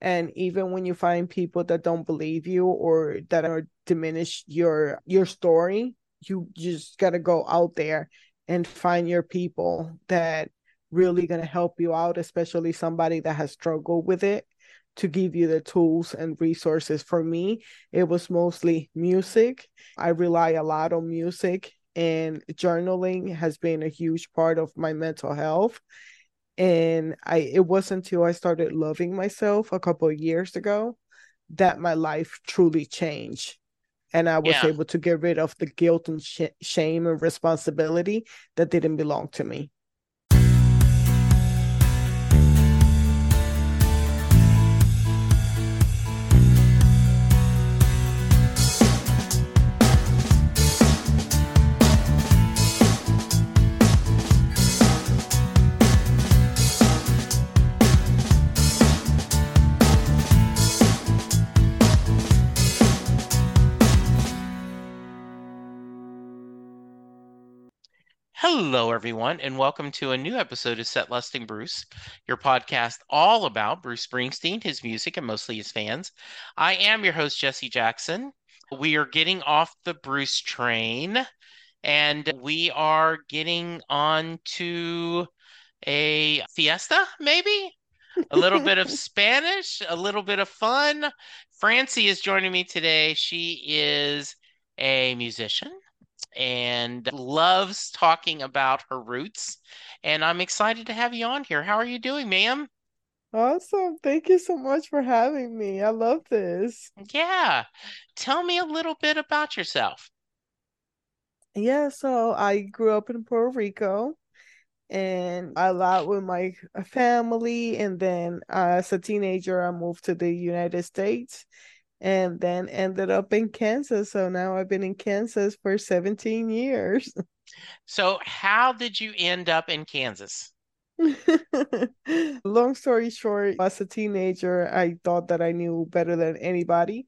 And even when you find people that don't believe you or that are diminish your your story, you just got to go out there and find your people that really going to help you out, especially somebody that has struggled with it to give you the tools and resources. For me, it was mostly music. I rely a lot on music and journaling has been a huge part of my mental health. And I it wasn't until I started loving myself a couple of years ago that my life truly changed and I was yeah. able to get rid of the guilt and sh- shame and responsibility that didn't belong to me. Hello, everyone, and welcome to a new episode of Set Listing Bruce, your podcast all about Bruce Springsteen, his music, and mostly his fans. I am your host, Jesse Jackson. We are getting off the Bruce train, and we are getting on to a fiesta, maybe? A little bit of Spanish, a little bit of fun. Francy is joining me today. She is a musician and loves talking about her roots. And I'm excited to have you on here. How are you doing, ma'am? Awesome. Thank you so much for having me. I love this. Yeah. Tell me a little bit about yourself. Yeah, so I grew up in Puerto Rico and I lot with my family. And then uh, as a teenager, I moved to the United States and then ended up in Kansas. So now I've been in Kansas for 17 years. So, how did you end up in Kansas? Long story short, as a teenager, I thought that I knew better than anybody.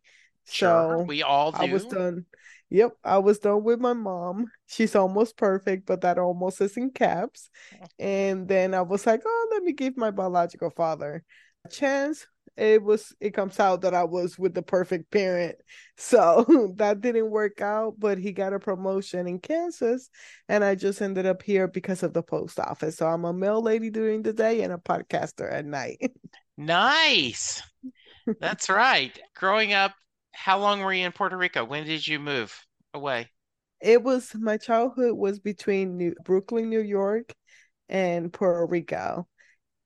Sure, so we all do. I was done. Yep, I was done with my mom. She's almost perfect, but that almost is in caps. Mm. And then I was like, oh, let me give my biological father chance it was it comes out that I was with the perfect parent. So that didn't work out, but he got a promotion in Kansas and I just ended up here because of the post office. So I'm a mail lady during the day and a podcaster at night. nice. That's right. Growing up, how long were you in Puerto Rico? When did you move away? It was my childhood was between New, Brooklyn, New York and Puerto Rico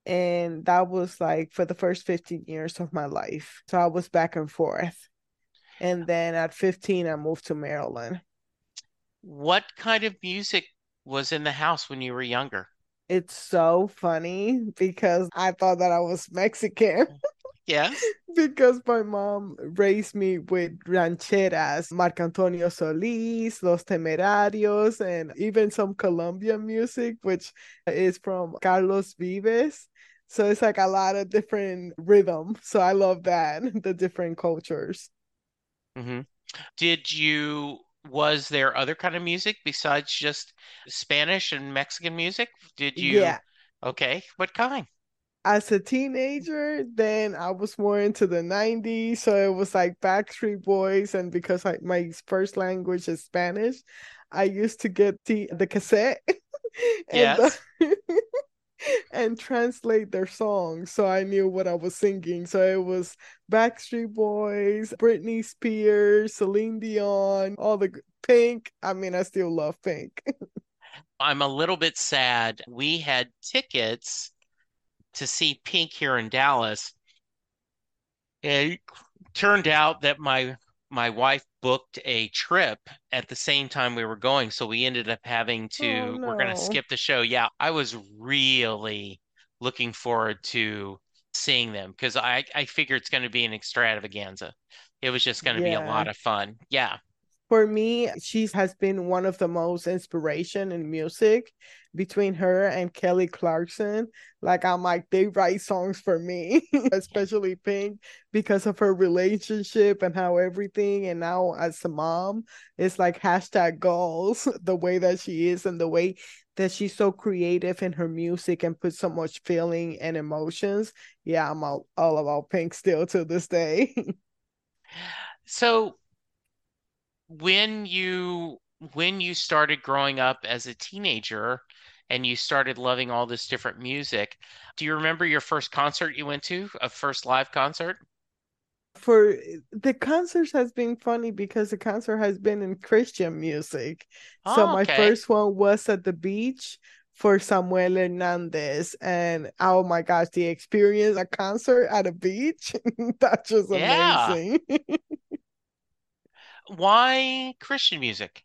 and that was like for the first 15 years of my life. So i was back and forth. And then at 15 i moved to maryland. What kind of music was in the house when you were younger? It's so funny because i thought that i was mexican Yes. because my mom raised me with rancheras, Marco Antonio Solis, Los Temerarios, and even some Colombian music, which is from Carlos Vives. So it's like a lot of different rhythm. So I love that, the different cultures. Mm-hmm. Did you, was there other kind of music besides just Spanish and Mexican music? Did you? Yeah. Okay. What kind? As a teenager, then I was more into the 90s. So it was like Backstreet Boys. And because I, my first language is Spanish, I used to get the, the cassette and, the, and translate their songs. So I knew what I was singing. So it was Backstreet Boys, Britney Spears, Celine Dion, all the Pink. I mean, I still love Pink. I'm a little bit sad. We had tickets to see Pink here in Dallas. It turned out that my my wife booked a trip at the same time we were going, so we ended up having to oh, no. we're going to skip the show. Yeah, I was really looking forward to seeing them because I I figure it's going to be an extravaganza. It was just going to yeah. be a lot of fun. Yeah for me, she has been one of the most inspiration in music between her and Kelly Clarkson. Like I'm like, they write songs for me, especially Pink, because of her relationship and how everything and now as a mom, it's like hashtag goals, the way that she is and the way that she's so creative in her music and puts so much feeling and emotions. Yeah, I'm all, all about Pink still to this day. so when you when you started growing up as a teenager and you started loving all this different music, do you remember your first concert you went to, a first live concert? For the concerts has been funny because the concert has been in Christian music. Oh, so ah, my okay. first one was at the beach for Samuel Hernandez. And oh my gosh, the experience a concert at a beach, that's just amazing. Why Christian music?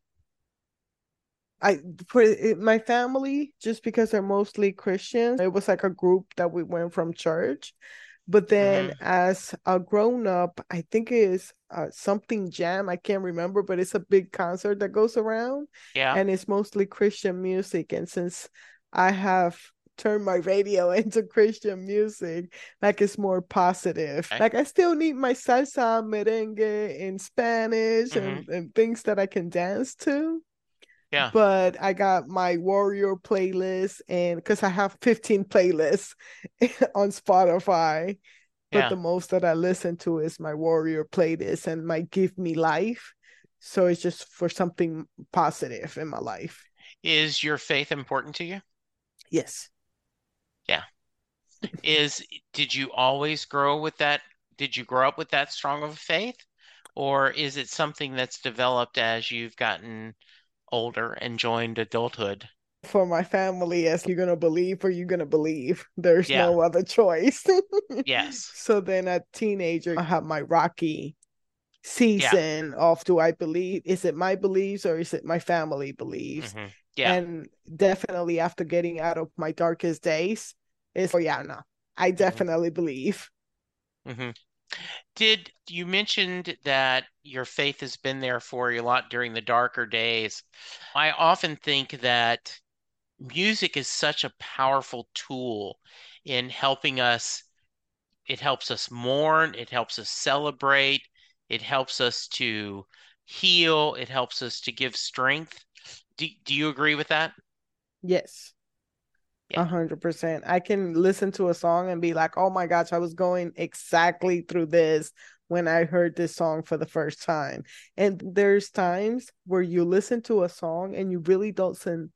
I for my family, just because they're mostly Christians, it was like a group that we went from church. But then, mm-hmm. as a grown up, I think it is uh, something jam. I can't remember, but it's a big concert that goes around. Yeah, and it's mostly Christian music. And since I have turned my radio into Christian music. Like it's more positive. Okay. Like I still need my salsa merengue in Spanish mm-hmm. and, and things that I can dance to. Yeah. But I got my warrior playlist and because I have 15 playlists on Spotify. But yeah. the most that I listen to is my warrior playlist and my give me life. So it's just for something positive in my life. Is your faith important to you? Yes. Yeah. is did you always grow with that? Did you grow up with that strong of a faith? Or is it something that's developed as you've gotten older and joined adulthood? For my family, as you're gonna believe or you're gonna believe. There's yeah. no other choice. yes. So then a teenager, I have my rocky season yeah. of do I believe is it my beliefs or is it my family beliefs? Mm-hmm. Yeah. And definitely after getting out of my darkest days, is oh yeah, no, I mm-hmm. definitely believe. Mm-hmm. Did you mentioned that your faith has been there for you a lot during the darker days? I often think that music is such a powerful tool in helping us. It helps us mourn. It helps us celebrate. It helps us to heal. It helps us to give strength. Do, do you agree with that? Yes. A hundred percent. I can listen to a song and be like, oh my gosh, I was going exactly through this when I heard this song for the first time. And there's times where you listen to a song and you really don't listen,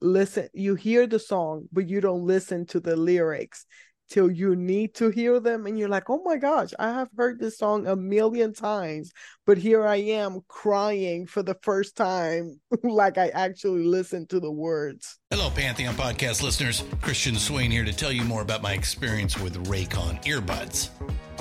listen, you hear the song, but you don't listen to the lyrics till you need to hear them and you're like oh my gosh i have heard this song a million times but here i am crying for the first time like i actually listened to the words. Hello pantheon podcast listeners. Christian swain here to tell you more about my experience with raycon earbuds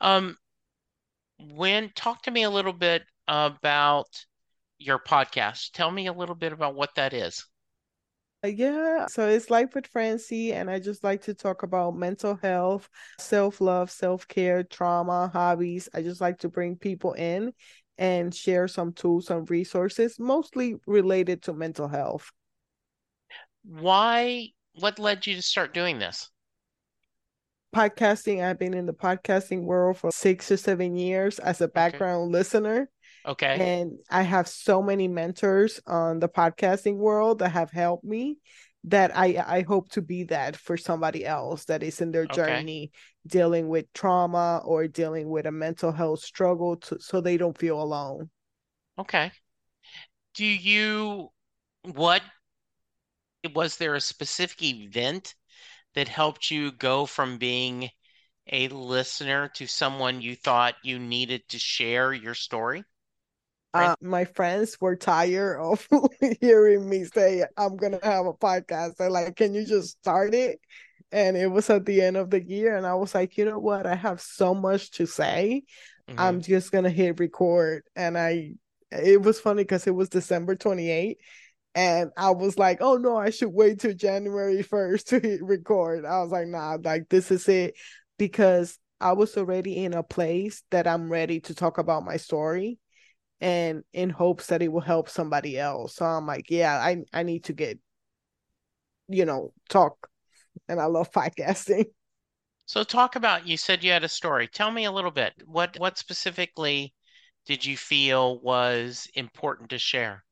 Um, when talk to me a little bit about your podcast. Tell me a little bit about what that is. Uh, Yeah, so it's Life with Francy, and I just like to talk about mental health, self-love, self-care, trauma, hobbies. I just like to bring people in and share some tools some resources, mostly related to mental health. Why, what led you to start doing this? Podcasting, I've been in the podcasting world for six or seven years as a background listener. Okay. And I have so many mentors on the podcasting world that have helped me that I I hope to be that for somebody else that is in their Okay. journey dealing with trauma or dealing with a mental health struggle to, so they don't feel alone. Okay. Do you, what, was there a specific event that helped you go from being a listener to someone you thought you needed to share your story? Uh, my friends were tired of hearing me say I'm gonna have a podcast. They're like, "Can you just start it?" And it was at the end of the year, and I was like, "You know what? I have so much to say. Mhm. I'm just gonna hit record." And I, it was funny because it was December 28th, and I was like, "Oh no, I should wait till January 1st to record." I was like, "Nah, like this is it," because I was already in a place that I'm ready to talk about my story and in hopes that it will help somebody else. So I'm like, yeah, I I need to get, you know, talk. And I love podcasting. So talk about, you said you had a story. Tell me a little bit. What what specifically did you feel was important to share?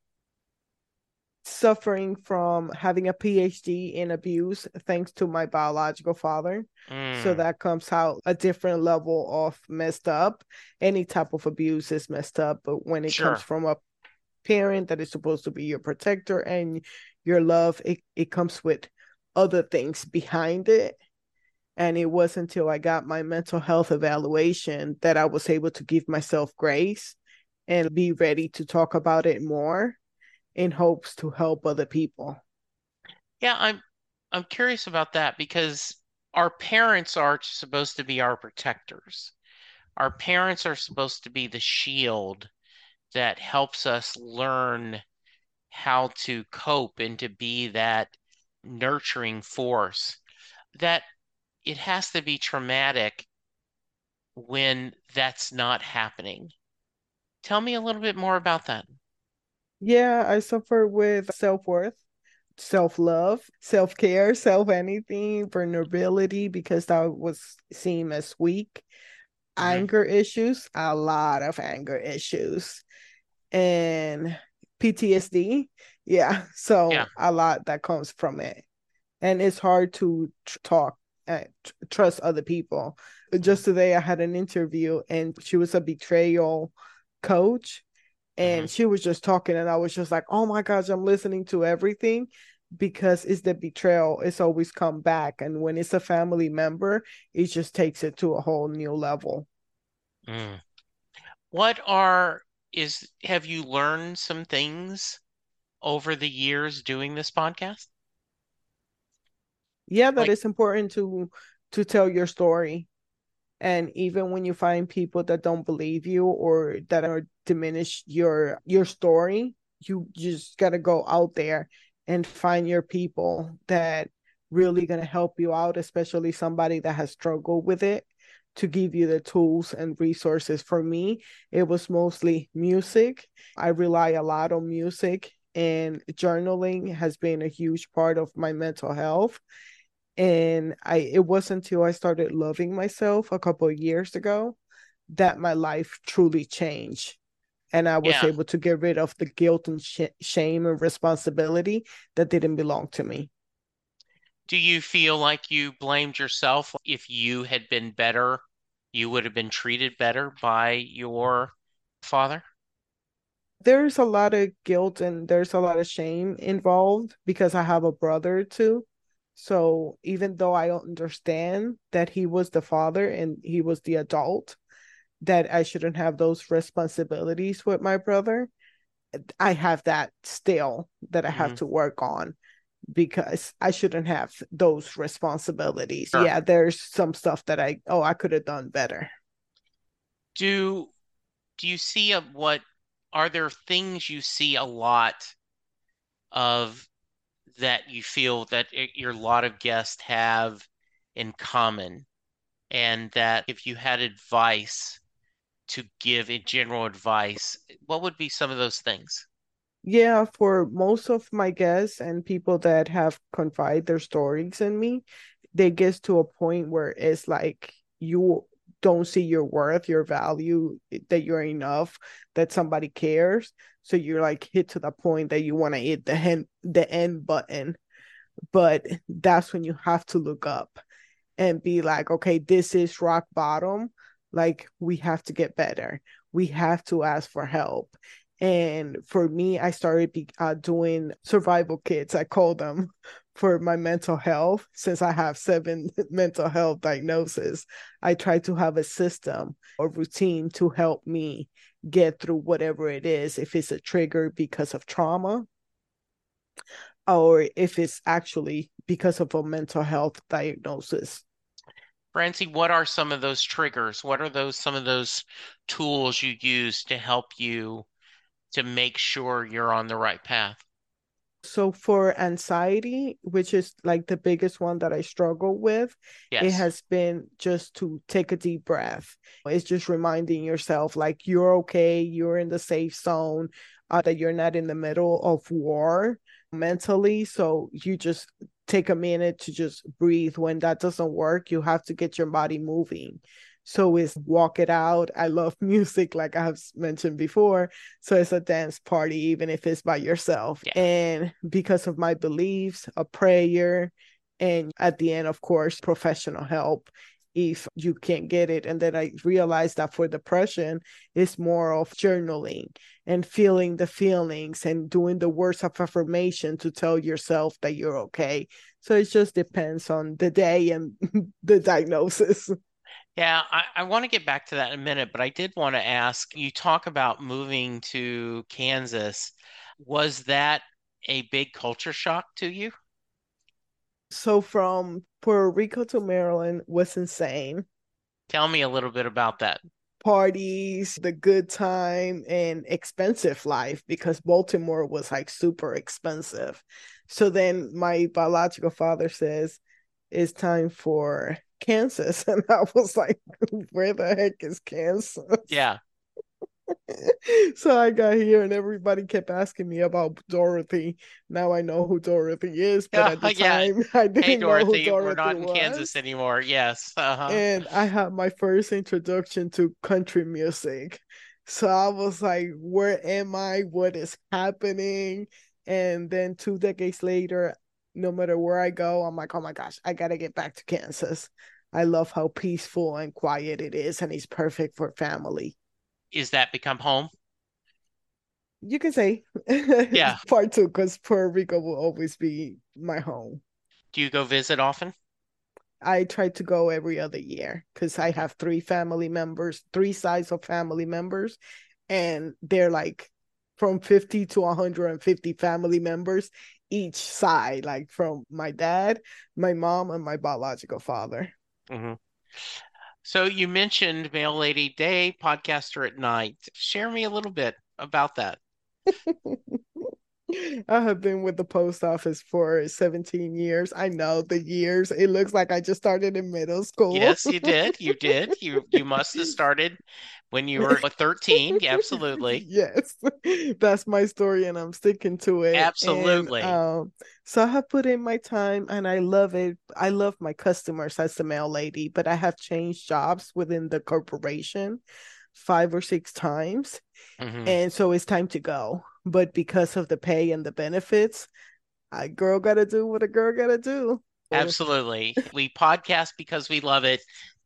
Suffering from having a PhD in abuse thanks to my biological father. So Mm, that comes out a different level of messed up. Any type of abuse is messed up, but when it Sure. comes from a parent that is supposed to be your protector and your love, it, it comes with other things behind it. And it wasn't until I got my mental health evaluation that I was able to give myself grace and be ready to talk about it more in hopes to help other people. Yeah, I'm I'm curious about that because our parents are supposed to be our protectors. Our parents are supposed to be the shield that helps us learn how to cope and to be that nurturing force. That it has to be traumatic when that's not happening. Tell me a little bit more about that. Yeah, I suffer with self worth, self love, self care, self anything, vulnerability, because that was seen as weak. Mhm. Anger issues, a lot of anger issues, and PTSD. Yeah, so Yeah. a lot that comes from it. And it's hard to tr- talk and tr- trust other people. Just today, I had an interview, and she was a betrayal coach and she was just talking and i was just like oh my gosh i'm listening to everything because it's the betrayal it's always come back and when it's a family member it just takes it to a whole new level Mm. What are is have you learned some things over the years doing this podcast? yeah that Like- it's important to to tell your story and even when you find people that don't believe you or that are diminish your your story you just got to go out there and find your people that really going to help you out especially somebody that has struggled with it to give you the tools and resources. For me it was mostly music. I rely a lot on music and journaling has been a huge part of my mental health and i it wasn't until i started loving myself a couple of years ago that my life truly changed and i was Yeah. able to get rid of the guilt and sh- shame and responsibility that didn't belong to me Do you feel like you blamed yourself if you had been better you would have been treated better by your father? There's a lot of guilt and there's a lot of shame involved because I have a brother too. So even though I understand that he was the father and he was the adult, that I shouldn't have those responsibilities with my brother, I have that still that I have Mhm. to work on because I shouldn't have those responsibilities. Sure. Yeah, there's some stuff that I oh I could have done better. Do do you see a, what are there things you see a lot of that you feel that it, your lot of guests have in common, and that if you had advice to give a general advice, what would be some of those things? Yeah, for most of my guests and people that have confided their stories in me, they get to a point where it's like you don't see your worth, your value, that you're enough, that somebody cares. So you're like hit to the point that you want to hit the end the end button. But that's when you have to look up and be like, okay, this is rock bottom. Like we have to get better. We have to ask for help. And for me, I started be, uh, doing survival kits, I call them, for my mental health. Since I have seven mental health diagnoses, I try to have a system or routine to help me get through whatever it is. If it's a trigger because of trauma, or if it's actually because of a mental health diagnosis. Francy, what are some of those triggers? What are those some of those tools you use to help you to make sure you're on the right path? So for anxiety, which is like the biggest one that I struggle with, it has been just to take a deep breath. It's just reminding yourself like you're okay, you're in the safe zone, uh, that you're not in the middle of war mentally. So you just take a minute to just breathe. When that doesn't work, you have to get your body moving. So it's walk it out. I love music, like I have mentioned before. So it's a dance party, even if it's by yourself. Yeah. And because of my beliefs, a prayer, and at the end, of course, professional help if you can't get it. And then I realized that for depression, it's more of journaling and feeling the feelings and doing the words of affirmation to tell yourself that you're okay. So it just depends on the day and the diagnosis. Yeah, I, I want to get back to that in a minute, but I did want to ask, you talk about moving to Kansas. Was that a big culture shock to you? So from Puerto Rico to Maryland was insane. Tell me a little bit about that. Parties, the good time, and expensive life because Baltimore was like super expensive. So then my biological father says, It's time for Kansas. And I was like, Where the heck is Kansas? Yeah. So I got here and everybody kept asking me about Dorothy. Now I know who Dorothy is, but at the Yeah. time I didn't Hey, know who Dorothy, we're not in was. Kansas anymore. Yes. Uh-huh. And I had my first introduction to country music. So I was like, where am I? What is happening? And then two decades later, no matter where I go, I'm like, oh my gosh, I gotta get back to Kansas. I love how peaceful and quiet it is, and it's perfect for family. Is that become home? You can say, Yeah. part two, because Puerto Rico will always be my home. Do you go visit often? I try to go every other year because I have three family members, three sides of family members, and they're like from 50 to 150 family members each side, like from my dad, my mom, and my biological father. hmm So you mentioned Mail Lady Day, podcaster at night. Share me a little bit about that. I have been with the post office for 17 years. I know the years. It looks like I just started in middle school. Yes, you did. You did. You you must have started when you were 13. Absolutely. Yes. That's my story and I'm sticking to it. And, Absolutely. um, so I have put in my time and I love it. I love my customers as the mail lady, but I have changed jobs within the corporation five or six times. Mhm. And so it's time to go. But because of the pay and the benefits, a girl gotta do what a girl gotta do. Absolutely. We podcast because we love it.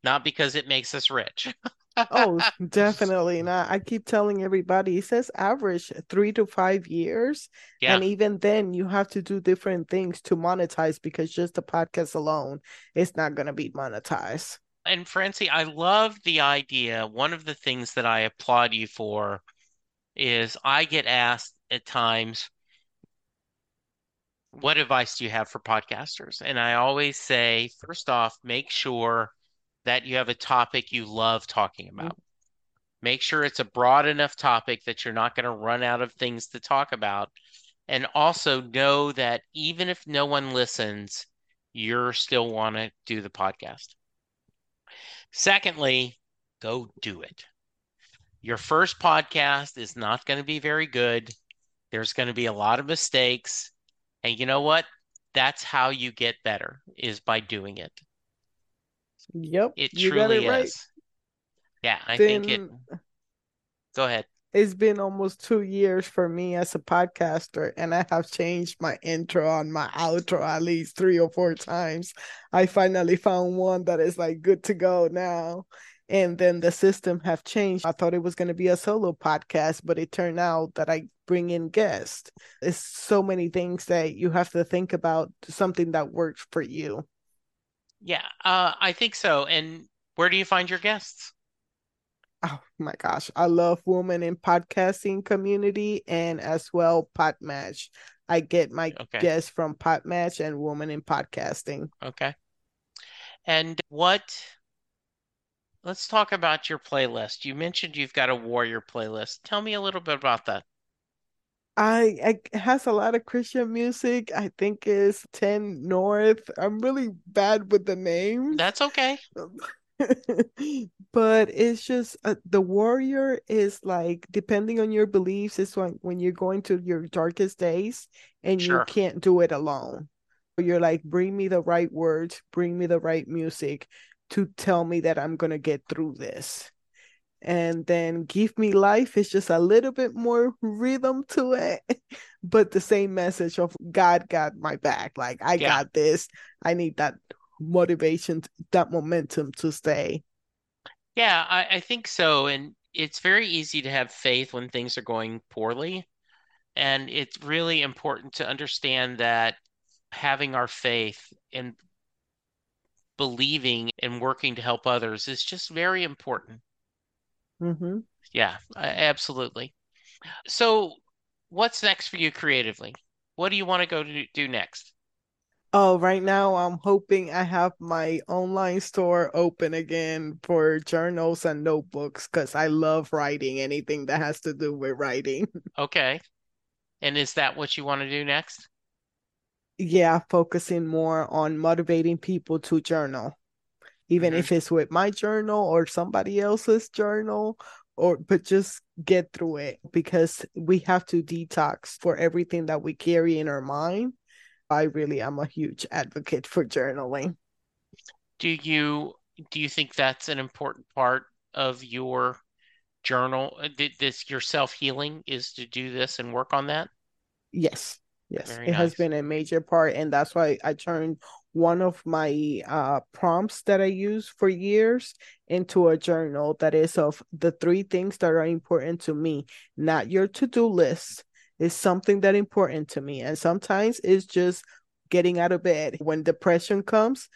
not because it makes us rich. oh, definitely not. I keep telling everybody it says average three to five years. Yeah. And even then, you have to do different things to monetize because just the podcast alone is not going to be monetized. And Francy, I love the idea. One of the things that I applaud you for is I get asked at times, what advice do you have for podcasters? And I always say, first off, make sure that you have a topic you love talking mm-hmm. about. Make sure it's a broad enough topic that you're not going to run out of things to talk about. And also know that even if no one listens, you're still want to do the podcast. Secondly, go do it. Your first podcast is not going to be very good. There's going to be a lot of mistakes. And you know what? That's how you get better is by doing it. Yep. It you got truly it right. is. Yeah, I Then think it. Go ahead. it's been almost two years for me as a podcaster, and I have changed my intro and my outro at least three or four times. I finally found one that is like good to go now. And then the system have changed. I thought it was going to be a solo podcast, but it turned out that I bring in guests. It's so many things that you have to think about something that works for you. Yeah, uh, I think so. And where do you find your guests? Oh my gosh, I love women in podcasting community and as well Podmatch. I get my Okay. guests from Podmatch and women in podcasting. Okay. And what, let's talk about your playlist. You mentioned you've got a warrior playlist. Tell me a little bit about that. I, I it has a lot of Christian music. I think it's 10 North. I'm really bad with the names. That's okay. but it's just uh, the warrior is like depending on your beliefs it's when when you're going to your darkest days and Sure. you can't do it alone you're like bring me the right words bring me the right music to tell me that i'm gonna get through this and then give me life is just a little bit more rhythm to it but the same message of god got my back like i Yeah. got this i need that motivation that momentum to stay Yeah, I, I think so. And it's very easy to have faith when things are going poorly. And it's really important to understand that having our faith and believing and working to help others is just very important. hmm Yeah, absolutely. So, what's next for you creatively? What do you want to go to do next? Oh, right now I'm hoping I have my online store open again for journals and notebooks because I love writing, anything that has to do with writing. Okay. And is that what you want to do next? Yeah, focusing more on motivating people to journal, even Mhm. if it's with my journal or somebody else's journal, or but just get through it because we have to detox for everything that we carry in our mind. I really am a huge advocate for journaling. Do you do you think that's an important part of your journal? Uh, This your self-healing is to do this and work on that? Yes, yes, Very it has been a major part, and that's why I turned one of my uh prompts that I use for years into a journal that is of the three things that are important to me, not your to-do list. Is something that important to me, and sometimes it's just getting out of bed. When depression comes,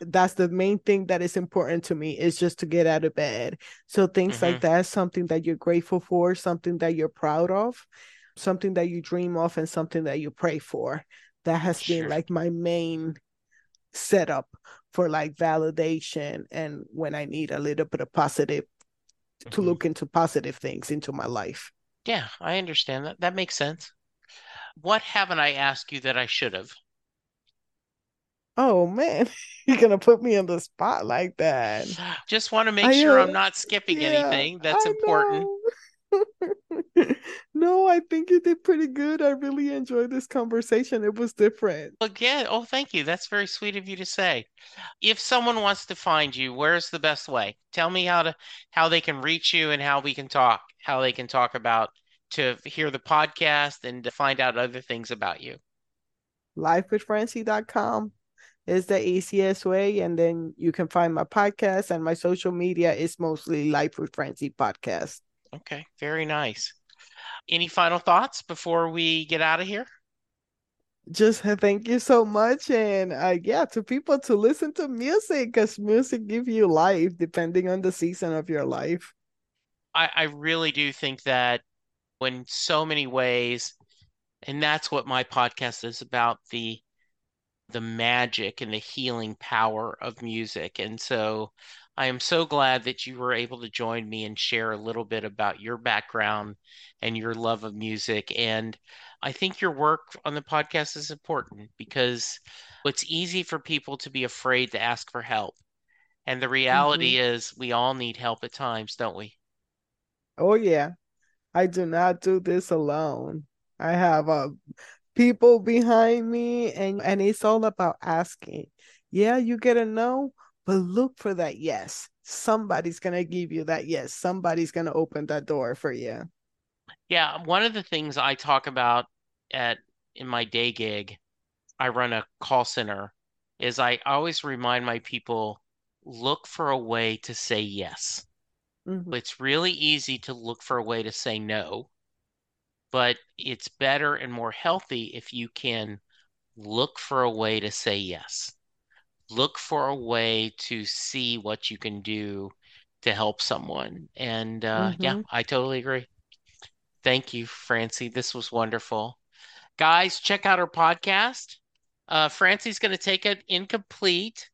that's the main thing that is important to me is just to get out of bed. So things like Mhm. that, something that you're grateful for, something that you're proud of something that you dream of and something that you pray for. That has been like my main setup for like validation and when I need a little bit of positive to Mhm. look into positive things into my life. Yeah, I understand that. That makes sense. What haven't I asked you that I should have? Oh man, you're gonna put me on the spot like that. Just want to make I, sure I'm not skipping Yeah, anything that's I important. know. No, I think you did pretty good. I really enjoyed this conversation. It was different. Again, oh, thank you. That's very sweet of you to say. If someone wants to find you, where's the best way? Tell me how to how they can reach you and how we can talk, how they can talk about to hear the podcast and to find out other things about you. Lifewithfrancy.com. is the easiest way. And then you can find my podcast and my social media is mostly Life with Francy podcast. Okay, very nice. Any final thoughts before we get out of here? Just thank you so much, and uh, yeah, to people to listen to music because music give you life depending on the season of your life. I, I really do think that when so many ways, and that's what my podcast is about the the magic and the healing power of music. And so I am so glad that you were able to join me and share a little bit about your background and your love of music. And I think your work on the podcast is important because it's easy for people to be afraid to ask for help. And the reality mm-hmm. is, we all need help at times, don't we? Oh, yeah. I do not do this alone. I have uh, people behind me, and, and it's all about asking. Yeah, you get a no, but look for that yes. Somebody's going to give you that yes. Somebody's going to open that door for you. Yeah, one of the things I talk about at in my day gig, I run a call center, is I always remind my people look for a way to say yes. Mm-hmm. It's really easy to look for a way to say no, but it's better and more healthy if you can look for a way to say yes look for a way to see what you can do to help someone. And uh, mm-hmm. yeah, I totally agree. Thank you, Francy. This was wonderful. Guys, check out our podcast. Uh, Francy's going to take it incomplete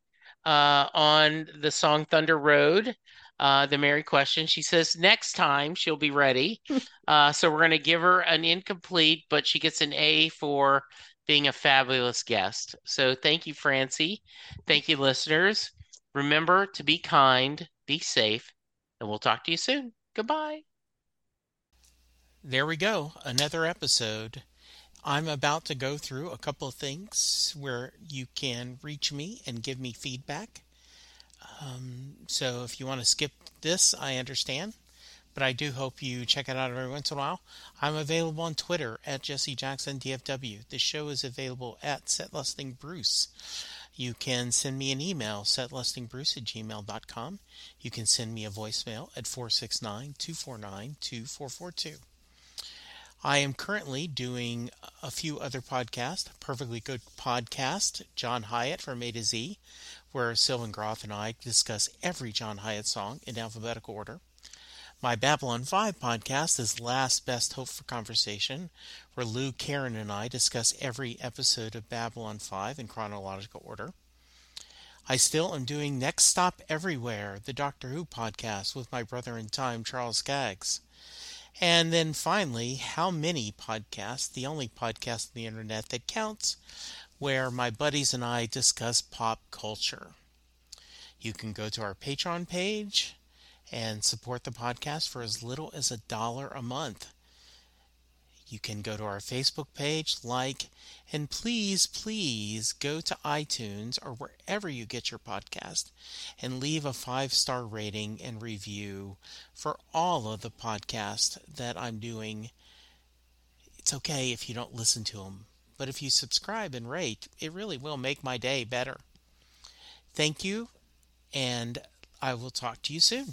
uh, on the song Thunder Road. Uh, the Mary question. She says next time she'll be ready. uh, so we're going to give her an incomplete, but she gets an A for being a fabulous guest. So thank you, Francy. Thank you, listeners. Remember to be kind, be safe, and we'll talk to you soon. Goodbye. There we go, another episode. I'm about to go through a couple of things where you can reach me and give me feedback. Um, so if you want to skip this, I understand but I do hope you check it out every once in a while. I'm available on Twitter at Jesse Jackson DFW. The show is available at setlistingbruce. You can send me an email, setlistingbruce at gmail.com. You can send me a voicemail at 469 249 2442. I am currently doing a few other podcasts. Perfectly Good Podcast, John Hiatt from A to Z, where Sylvan Groth and I discuss every John Hiatt song in alphabetical order. My Babylon 5 podcast is Last Best Hope for Conversation, where Lou, Karen, and I discuss every episode of Babylon 5 in chronological order. I still am doing Next Stop Everywhere, the Doctor Who podcast with my brother in time, Charles Skaggs. And then finally, How Many Podcasts, the only podcast on the internet that counts, where my buddies and I discuss pop culture. You can go to our Patreon page and support the podcast for as little as a dollar a month. You can go to our Facebook page, like, and please, please go to iTunes or wherever you get your podcast and leave a five star rating and review for all of the podcasts that I'm doing. It's okay if you don't listen to them, but if you subscribe and rate, it really will make my day better. Thank you, and I will talk to you soon.